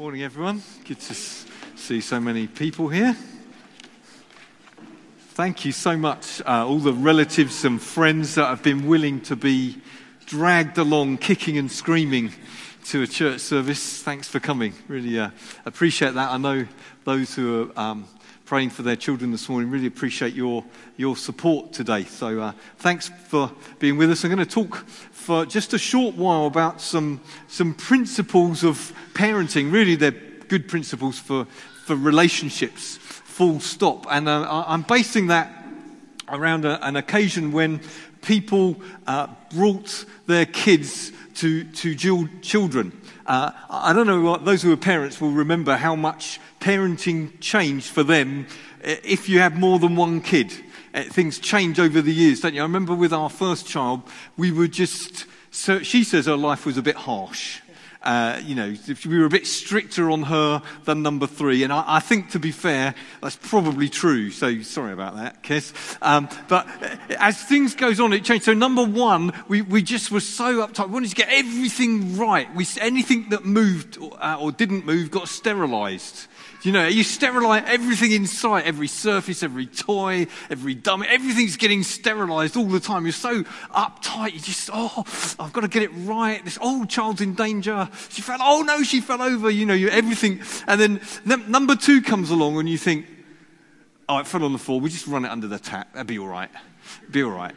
Morning, everyone. Good to see so many people here. Thank you so much, uh, all the relatives and friends that have been willing to be dragged along, kicking and screaming to a church service. Thanks for coming. Really uh, appreciate that. I know those who are um, praying for their children this morning. Really appreciate your, your support today. So uh, thanks for being with us. I'm going to talk for just a short while about some, some principles of parenting. Really, they're good principles for, for relationships, full stop. And uh, I'm basing that around a, an occasion when people uh, brought their kids to, to children. Uh, I don't know what those who are parents will remember how much parenting changed for them uh, if you have more than one kid. Uh, things change over the years, don't you? I remember with our first child, we were just, so she says her life was a bit harsh. Uh, you know, we were a bit stricter on her than number three. And I, I, think, to be fair, that's probably true. So sorry about that, Kiss. Um, but as things goes on, it changed. So number one, we, we just were so uptight. We wanted to get everything right. We, anything that moved or, uh, or didn't move got sterilized. You know, you sterilize everything in sight, every surface, every toy, every dummy, everything's getting sterilized all the time. You're so uptight, you just, oh, I've got to get it right. This old child's in danger. She fell, oh no, she fell over, you know, you, everything. And then n- number two comes along and you think, oh, it fell on the floor. We just run it under the tap. That'd be all right. Be all right.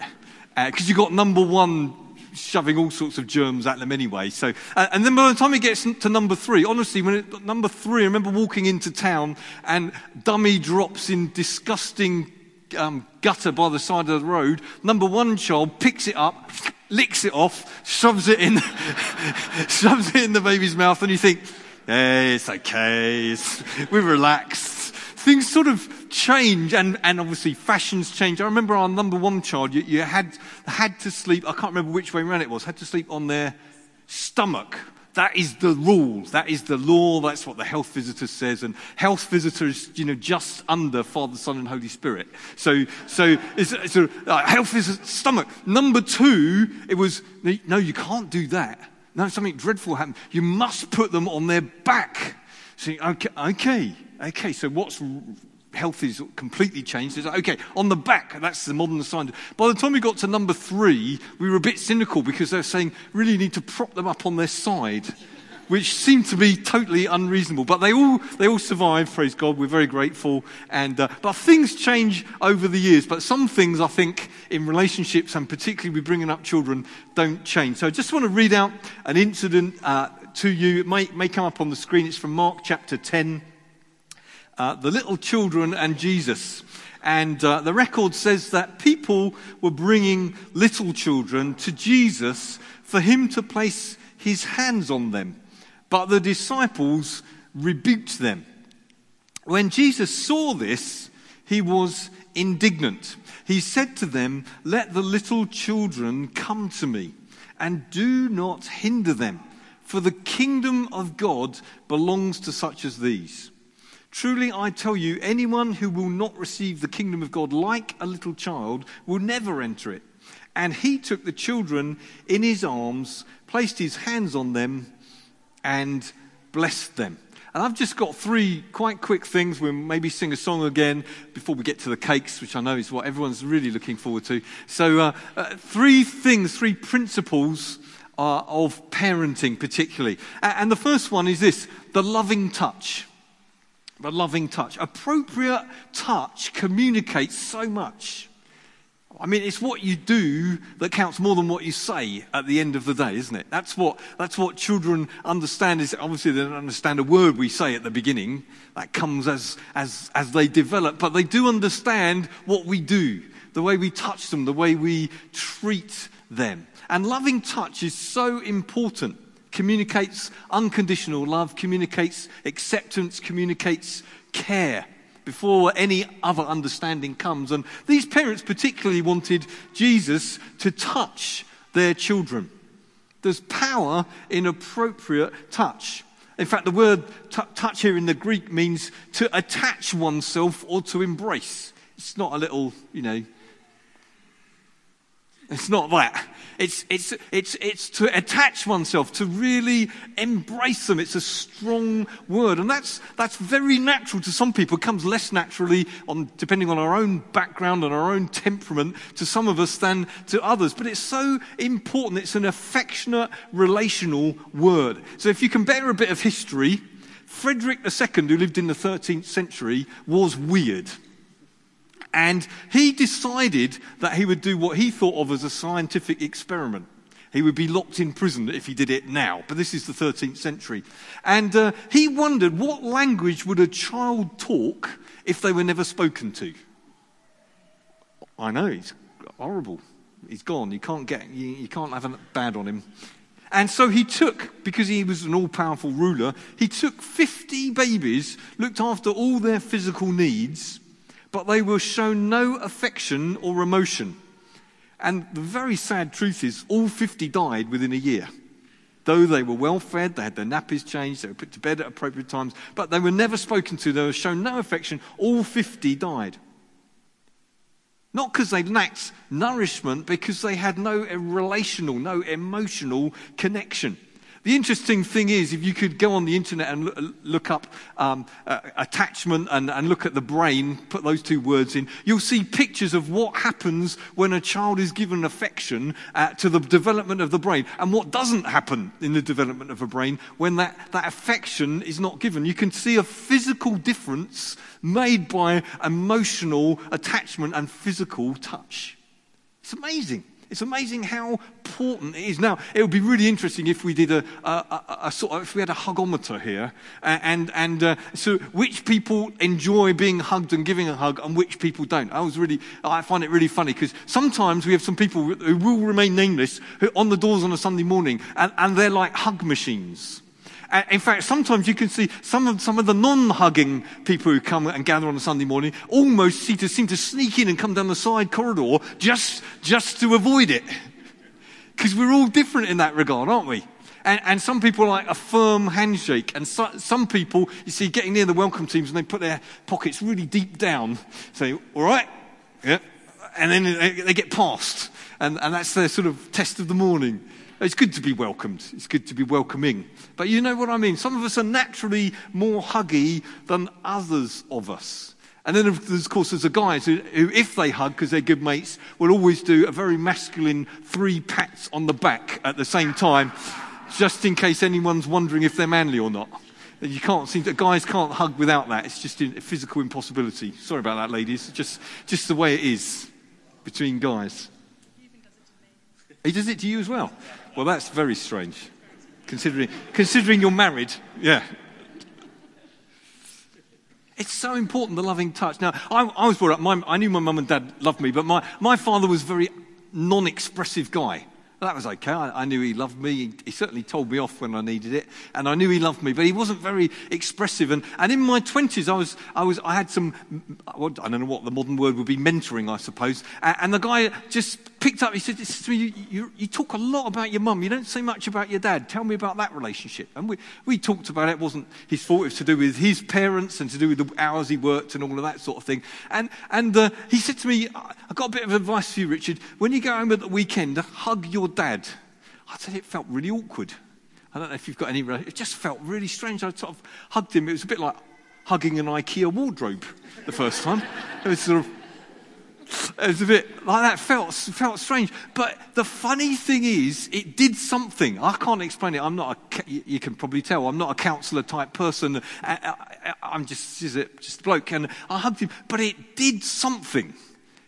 Because uh, you've got number one shoving all sorts of germs at them anyway. So, uh, and then by the time it gets to number three, honestly, when it, number three, I remember walking into town and dummy drops in disgusting um, gutter by the side of the road. Number one child picks it up, licks it off, shoves it in, shoves it in the baby's mouth, and you think, hey, it's okay, it's, we're relaxed. Things sort of change and, and obviously fashions change. I remember our number one child, you, you had, had to sleep, I can't remember which way around it was, had to sleep on their stomach. That is the rule. That is the law. That's what the health visitor says. And health visitor is, you know, just under Father, Son, and Holy Spirit. So, so it's, it's a uh, health visitor stomach. Number two, it was, no, you can't do that. No, something dreadful happened. You must put them on their back. So, okay, okay, okay. So what's health is completely changed. It's like, okay, on the back, that's the modern science. By the time we got to number three, we were a bit cynical because they were saying, really need to prop them up on their side, which seemed to be totally unreasonable. But they all, they all survived, praise God. We're very grateful. And, uh, but things change over the years. But some things, I think, in relationships and particularly with bringing up children, don't change. So I just want to read out an incident uh, to you. It may, may come up on the screen. It's from Mark chapter 10 uh, the little children and Jesus. And uh, the record says that people were bringing little children to Jesus for him to place his hands on them. But the disciples rebuked them. When Jesus saw this, he was indignant. He said to them, Let the little children come to me, and do not hinder them, for the kingdom of God belongs to such as these. Truly, I tell you, anyone who will not receive the kingdom of God like a little child will never enter it. And he took the children in his arms, placed his hands on them, and blessed them. And I've just got three quite quick things. We'll maybe sing a song again before we get to the cakes, which I know is what everyone's really looking forward to. So, uh, uh, three things, three principles uh, of parenting, particularly. And the first one is this the loving touch the loving touch. Appropriate touch communicates so much. I mean, it's what you do that counts more than what you say at the end of the day, isn't it? That's what, that's what children understand. Is obviously they don't understand a word we say at the beginning. That comes as, as, as they develop, but they do understand what we do, the way we touch them, the way we treat them. And loving touch is so important communicates unconditional love, communicates acceptance, communicates care before any other understanding comes. And these parents particularly wanted Jesus to touch their children. There's power in appropriate touch. In fact, the word t- touch here in the Greek means to attach oneself or to embrace. It's not a little, you know, It's not that. It's, it's, it's, it's to attach oneself, to really embrace them. It's a strong word. And that's, that's very natural to some people. It comes less naturally, on, depending on our own background and our own temperament, to some of us than to others. But it's so important. It's an affectionate, relational word. So if you can bear a bit of history, Frederick II, who lived in the 13th century, was weird. And he decided that he would do what he thought of as a scientific experiment. He would be locked in prison if he did it now. But this is the 13th century. And uh, he wondered what language would a child talk if they were never spoken to? I know, he's horrible. He's gone. You can't get, you, you can't have a bad on him. And so he took, because he was an all powerful ruler, he took 50 babies, looked after all their physical needs, but they were shown no affection or emotion. And the very sad truth is, all 50 died within a year. Though they were well fed, they had their nappies changed, they were put to bed at appropriate times, but they were never spoken to, they were shown no affection. All 50 died. Not because they lacked nourishment, because they had no relational, no emotional connection. The interesting thing is, if you could go on the internet and look, up um, uh, attachment and, and look at the brain, put those two words in, you'll see pictures of what happens when a child is given affection uh, to the development of the brain and what doesn't happen in the development of a brain when that, that affection is not given. You can see a physical difference made by emotional attachment and physical touch. It's amazing. It's amazing how important it is. Now, it would be really interesting if we did a, a, a, a sort of, if we had a hugometer here, and, and uh, so which people enjoy being hugged and giving a hug, and which people don't. I was really, I find it really funny because sometimes we have some people who will remain nameless who on the doors on a Sunday morning, and, and they're like hug machines. In fact, sometimes you can see some of, some of the non-hugging people who come and gather on a Sunday morning almost seem to, seem to sneak in and come down the side corridor just, just to avoid it. Because we're all different in that regard, aren't we? And, and, some people like a firm handshake. And so, some people, you see, getting near the welcome teams and they put their pockets really deep down, say, all right, yeah. And then they, get past. And, and that's their sort of test of the morning. It's good to be welcomed. It's good to be welcoming. But you know what I mean? Some of us are naturally more huggy than others of us. And then, of course, there's the guys who, if they hug because they're good mates, will always do a very masculine three pats on the back at the same time, just in case anyone's wondering if they're manly or not. You can't seem to, guys can't hug without that. It's just a physical impossibility. Sorry about that, ladies. Just, just the way it is between guys. He does it to you as well. Well, that's very strange, considering, considering you're married. Yeah. It's so important, the loving touch. Now, I, I was brought up, my, I knew my mum and dad loved me, but my, my father was a very non expressive guy that was okay. I, I knew he loved me. He, he, certainly told me off when I needed it, and I knew he loved me. But he wasn't very expressive. And, and in my twenties, I was, I was, I had some, I don't know what the modern word would be, mentoring, I suppose. And, and the guy just picked up. He said me, you, you, you talk a lot about your mum. You don't say much about your dad. Tell me about that relationship." And we, we talked about it. It wasn't his fault. It was to do with his parents and to do with the hours he worked and all of that sort of thing. And and uh, he said to me, I've got a bit of advice for you, Richard. When you go home at the weekend, hug your dad. I said it felt really awkward. I don't know if you've got any, it just felt really strange. I sort of hugged him. It was a bit like hugging an IKEA wardrobe the first time. It was sort of, it was a bit like that, felt, felt strange. But the funny thing is, it did something. I can't explain it. I'm not a, you can probably tell, I'm not a counselor type person. Uh, uh, uh, I, am just, just a bloke. And I hugged him, but it did something.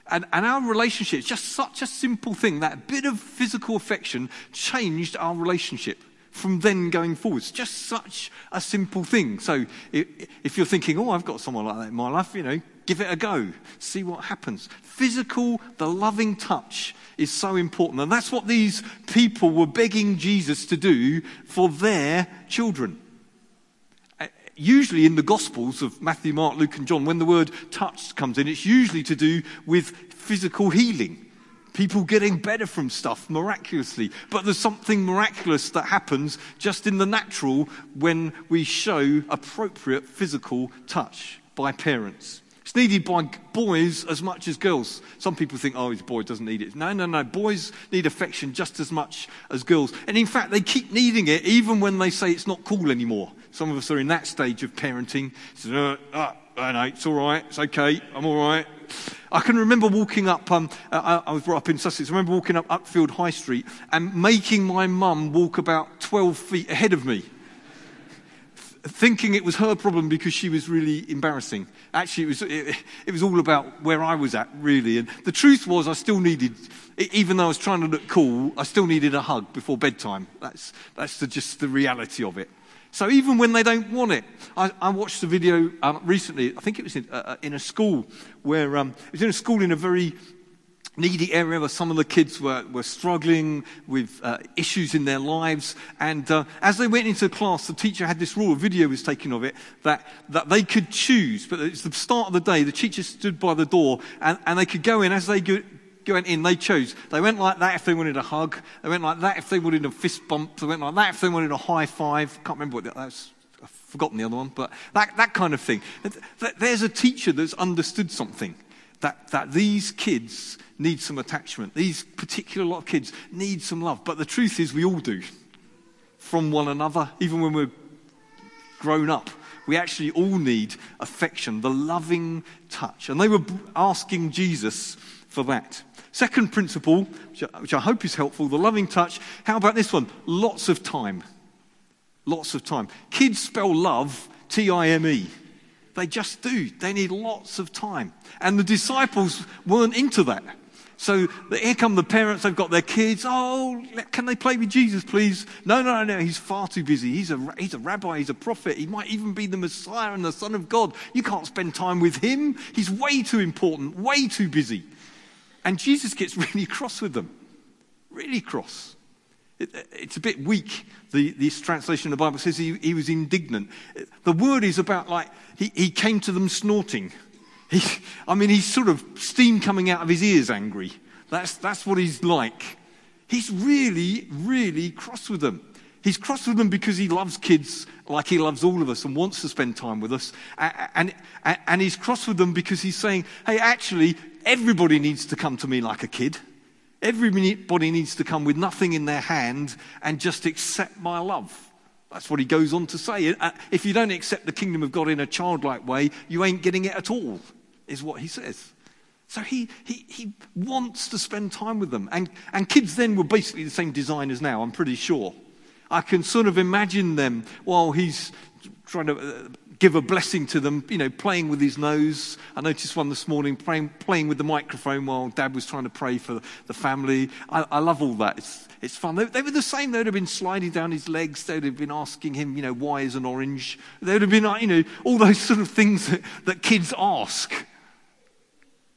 And, and our relationship, is just such a simple thing, that bit of physical affection changed our relationship from then going forwards. Just such a simple thing. So if you're thinking, oh, I've got someone like that in my life, you know, give it a go. See what happens. Physical, the loving touch is so important. And that's what these people were begging Jesus to do for their children uh, usually in the Gospels of Matthew, Mark, Luke, and John, when the word touch comes in, it's usually to do with physical healing. People getting better from stuff miraculously. But there's something miraculous that happens just in the natural when we show appropriate physical touch by parents. It's needed by boys as much as girls. Some people think, oh, his boy doesn't need it. No, no, no. Boys need affection just as much as girls. And in fact, they keep needing it even when they say it's not cool anymore. Some of us are in that stage of parenting. So, uh, uh, no, it's all right. It's okay. I'm all right. I can remember walking up, um, I, I was brought up in Sussex, I remember walking up Uckfield High Street and making my mum walk about 12 feet ahead of me thinking it was her problem because she was really embarrassing. Actually, it was, it, it, was all about where I was at, really. And the truth was, I still needed, even though I was trying to look cool, I still needed a hug before bedtime. That's, that's the, just the reality of it. So even when they don't want it, I, I watched a video um, recently, I think it was in, uh, uh in a school, where um, it was in a school in a very needy area where some of the kids were, were struggling with uh, issues in their lives. And uh, as they went into class, the teacher had this rule, a video was taken of it, that, that they could choose. But it's the start of the day, the teacher stood by the door and, and they could go in. As they go, went in, they chose. They went like that if they wanted a hug. They went like that if they wanted a fist bump. They went like that if they wanted a high five. Can't remember what that was. I've forgotten the other one, but that, that kind of thing. There's a teacher that's understood something that, that these kids need some attachment. These particular lot of kids need some love. But the truth is, we all do from one another, even when we're grown up. We actually all need affection, the loving touch. And they were asking Jesus for that. Second principle, which I, which I hope is helpful, the loving touch. How about this one? Lots of time. Lots of time. Kids spell love T I M E. They just do. They need lots of time. And the disciples weren't into that. So here come the parents, they've got their kids. Oh, can they play with Jesus, please? No, no, no, he's far too busy. He's a, he's a rabbi, he's a prophet. He might even be the Messiah and the Son of God. You can't spend time with him. He's way too important, way too busy. And Jesus gets really cross with them. Really cross. It, it's a bit weak, the, this translation of the Bible says he, he was indignant. The word is about like he, he came to them snorting. He, I mean, he's sort of steam coming out of his ears angry. That's, that's what he's like. He's really, really cross with them. He's cross with them because he loves kids like he loves all of us and wants to spend time with us. And, and, and he's cross with them because he's saying, hey, actually, everybody needs to come to me like a kid. Everybody needs to come with nothing in their hand and just accept my love. That's what he goes on to say. Uh, if you don't accept the kingdom of God in a childlike way, you ain't getting it at all, is what he says. So he, he, he wants to spend time with them. And, and kids then were basically the same design as now, I'm pretty sure. I can sort of imagine them while he's trying to uh, give a blessing to them, you know, playing with his nose. I noticed one this morning playing, playing with the microphone while dad was trying to pray for the family. I, I love all that. It's, it's fun. They, they, were the same. They would have been sliding down his legs. They would have been asking him, you know, why is an orange? They would have been, you know, all those sort of things that, that kids ask.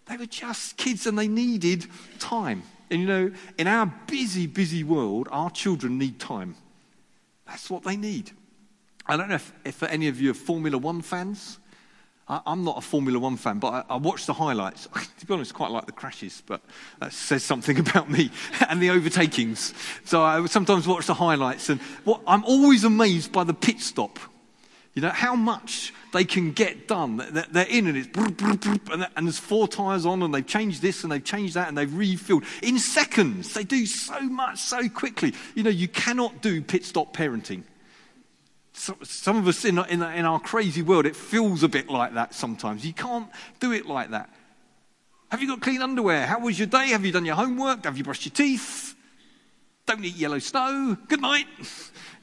They were just kids and they needed time. And you know, in our busy, busy world, our children need time. That's what they need. I don't know if, if any of you are Formula One fans. I, am not a Formula One fan, but I, I watch the highlights. to be honest, quite like the crashes, but that says something about me and the overtakings. So I sometimes watch the highlights, and what, I'm always amazed by the pit stop. You know, how much they can get done. They're in and it's and there's four tyres on and they've changed this and they've changed that and they've refilled. In seconds, they do so much so quickly. You know, you cannot do pit stop parenting. Some of us in, in, in our crazy world, it feels a bit like that sometimes. You can't do it like that. Have you got clean underwear? How was your day? Have you done your homework? Have you brushed your teeth? Don't eat yellow snow. Good night.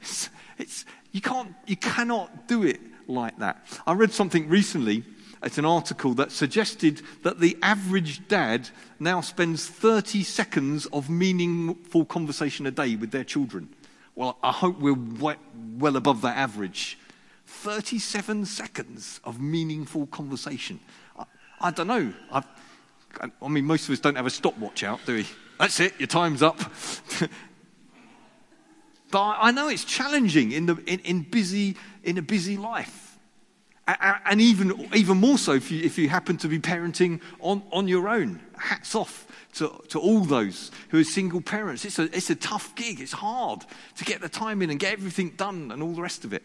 It's, it's, you, can't, you cannot do it like that. I read something recently. It's an article that suggested that the average dad now spends 30 seconds of meaningful conversation a day with their children. Well, I hope we're well above that average. 37 seconds of meaningful conversation. I, I don't know. I, I mean, most of us don't have a stopwatch out, do we? That's it, your time's up. but I know it's challenging in, the, in, in, busy, in a busy life. And even, even more so if you, if you happen to be parenting on, on your own. Hats off to, to all those who are single parents. It's a, it's a tough gig. It's hard to get the time in and get everything done and all the rest of it.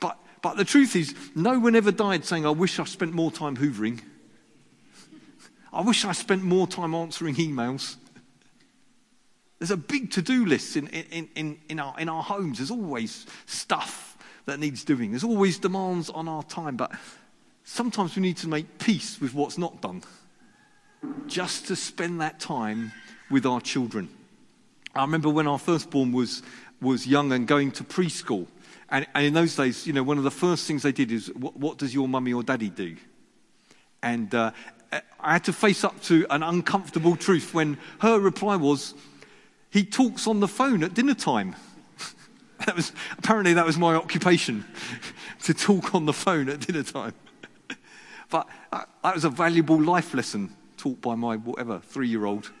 But, but the truth is, no one ever died saying, I wish I spent more time hoovering. I wish I spent more time answering emails. There's a big to do list in, in, in, in, our, in our homes. There's always stuff that needs doing, there's always demands on our time, but sometimes we need to make peace with what's not done just to spend that time with our children. I remember when our firstborn was, was young and going to preschool. And, and in those days, you know, one of the first things they did is, what, what does your mummy or daddy do? And uh, I had to face up to an uncomfortable truth when her reply was, he talks on the phone at dinner time. that was, apparently, that was my occupation, to talk on the phone at dinner time. but that, that was a valuable life lesson taught by my, whatever, three year old.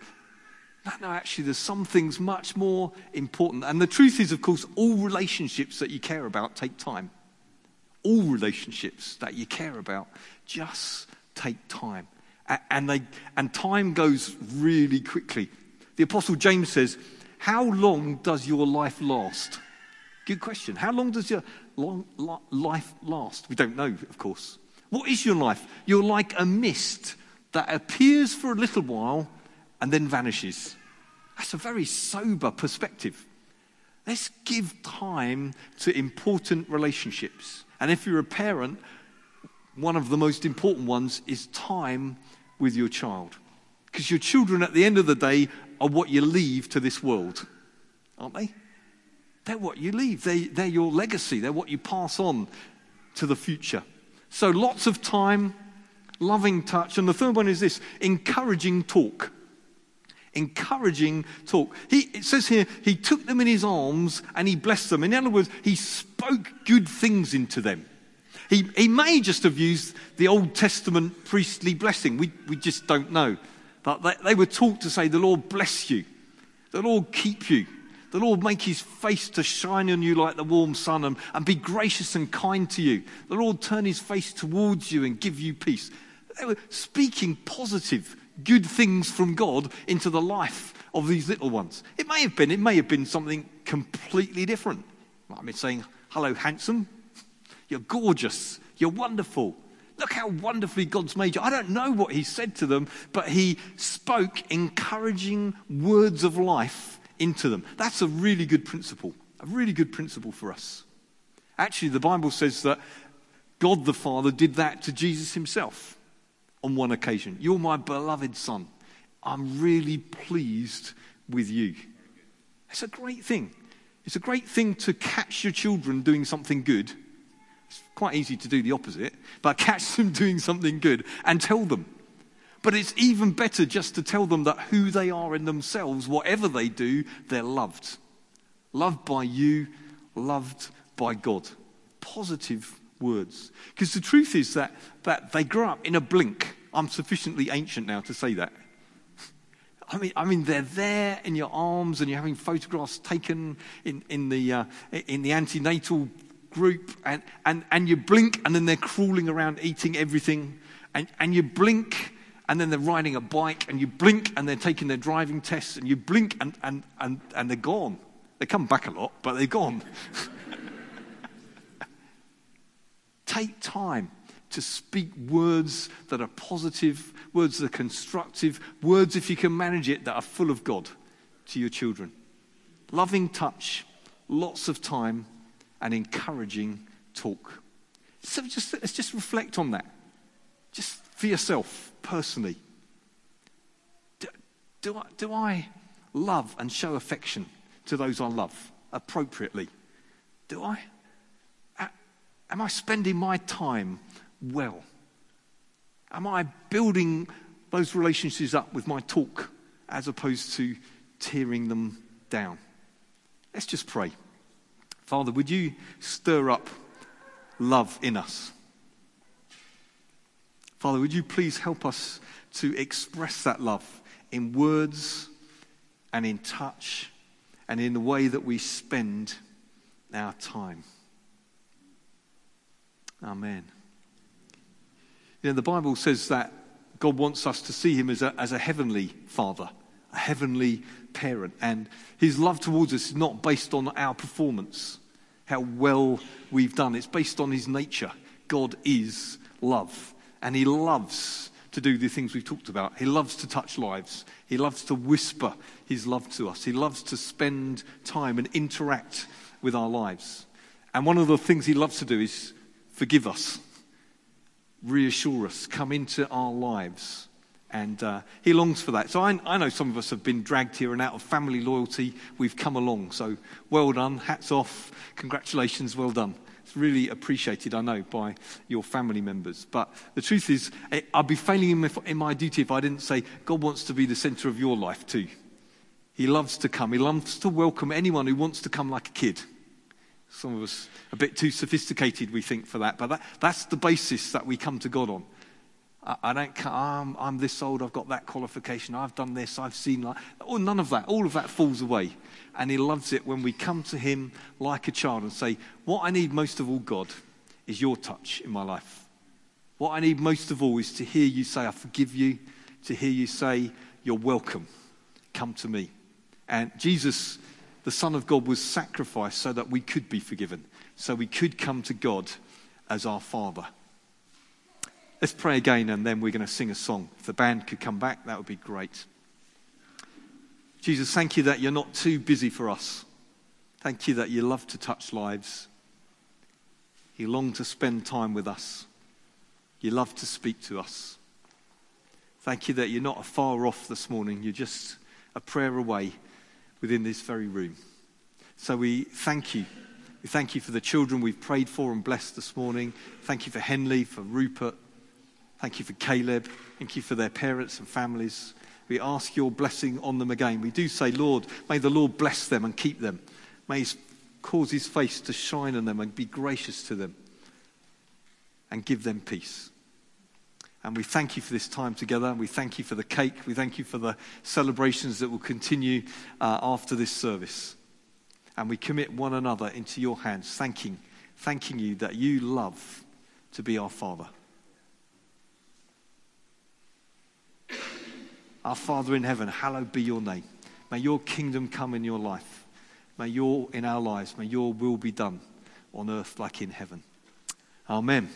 No, no, actually, there's some things much more important. And the truth is, of course, all relationships that you care about take time. All relationships that you care about just take time. And, they, and time goes really quickly. The Apostle James says, How long does your life last? Good question. How long does your long, life last? We don't know, of course. What is your life? You're like a mist that appears for a little while and then vanishes. That's a very sober perspective. Let's give time to important relationships. And if you're a parent, one of the most important ones is time with your child. Because your children, at the end of the day, are what you leave to this world, aren't they? They're what you leave. They, they're your legacy. They're what you pass on to the future. So lots of time, loving touch. And the third one is this encouraging talk. Encouraging talk. He, it says here, he took them in his arms and he blessed them. In other words, he spoke good things into them. He, he may just have used the Old Testament priestly blessing. We, we just don't know. But they, they were taught to say, The Lord bless you, the Lord keep you, the Lord make his face to shine on you like the warm sun and, and be gracious and kind to you. The Lord turn his face towards you and give you peace. They were speaking positive, good things from God into the life of these little ones. It may have been, it may have been something completely different. I mean, saying, Hello, handsome. You're gorgeous. You're wonderful. Look how wonderfully God's made you. I don't know what he said to them, but he spoke encouraging words of life into them. That's a really good principle, a really good principle for us. Actually, the Bible says that God the Father did that to Jesus himself on one occasion. You're my beloved Son. I'm really pleased with you. It's a great thing. It's a great thing to catch your children doing something good it's quite easy to do the opposite, but catch them doing something good and tell them. But it's even better just to tell them that who they are in themselves, whatever they do, they're loved. Loved by you, loved by God. Positive words. Because the truth is that, that they grow up in a blink. I'm sufficiently ancient now to say that. I mean, I mean, they're there in your arms, and you're having photographs taken in, in the uh, in the antenatal group and, and, and you blink and then they're crawling around eating everything. And, and you blink and then they're riding a bike and you blink and they're taking their driving tests and you blink and, and, and, and they're gone. They come back a lot, but they're gone. Take time to speak words that are positive, words that are constructive, words, if you can manage it, that are full of God to your children. Loving touch, lots of time, and encouraging talk. So just, let's just reflect on that. Just for yourself, personally. Do, do, I, do I love and show affection to those I love appropriately? Do I? Am I spending my time well? Am I building those relationships up with my talk as opposed to tearing them down? Let's just pray. Father, would you stir up love in us? Father, would you please help us to express that love in words and in touch and in the way that we spend our time? Amen. You know, the Bible says that God wants us to see him as a, as a heavenly father, a heavenly parent. And his love towards us is not based on our performance. How well we've done. It's based on his nature. God is love, and he loves to do the things we've talked about. He loves to touch lives. He loves to whisper his love to us. He loves to spend time and interact with our lives. And one of the things he loves to do is forgive us, reassure us, come into our lives. And uh, he longs for that. So I, I know some of us have been dragged here and out of family loyalty. We've come along. So well done. Hats off. Congratulations. Well done. It's really appreciated, I know, by your family members. But the truth is, eh, I'd be failing in my duty if I didn't say God wants to be the center of your life too. He loves to come. He loves to welcome anyone who wants to come like a kid. Some of us a bit too sophisticated, we think, for that. But that, that's the basis that we come to God on. I, don't, I'm, I'm, this old, I've got that qualification, I've done this, I've seen like, Oh, none of that. All of that falls away. And He loves it when we come to Him like a child and say, What I need most of all, God, is your touch in my life. What I need most of all is to hear you say, I forgive you, to hear you say, You're welcome. Come to me. And Jesus the Son of God was sacrificed so that we could be forgiven, so we could come to God as our Father. Let's pray again and then we're going to sing a song. If the band could come back, that would be great. Jesus, thank you that you're not too busy for us. Thank you that you love to touch lives. You long to spend time with us. You love to speak to us. Thank you that you're not far off this morning. You're just a prayer away within this very room. So we thank you. We thank you for the children we've prayed for and blessed this morning. Thank you for Henley, for Rupert. Thank you for Caleb. Thank you for their parents and families. We ask your blessing on them again. We do say, Lord, may the Lord bless them and keep them. May he cause his face to shine on them and be gracious to them and give them peace. And we thank you for this time together. We thank you for the cake. We thank you for the celebrations that will continue uh, after this service. And we commit one another into your hands, thanking, thanking you that you love to be our Father. Our Father in heaven, hallowed be your name. May your kingdom come in your life. May your, in our lives, may your will be done on earth like in heaven. Amen.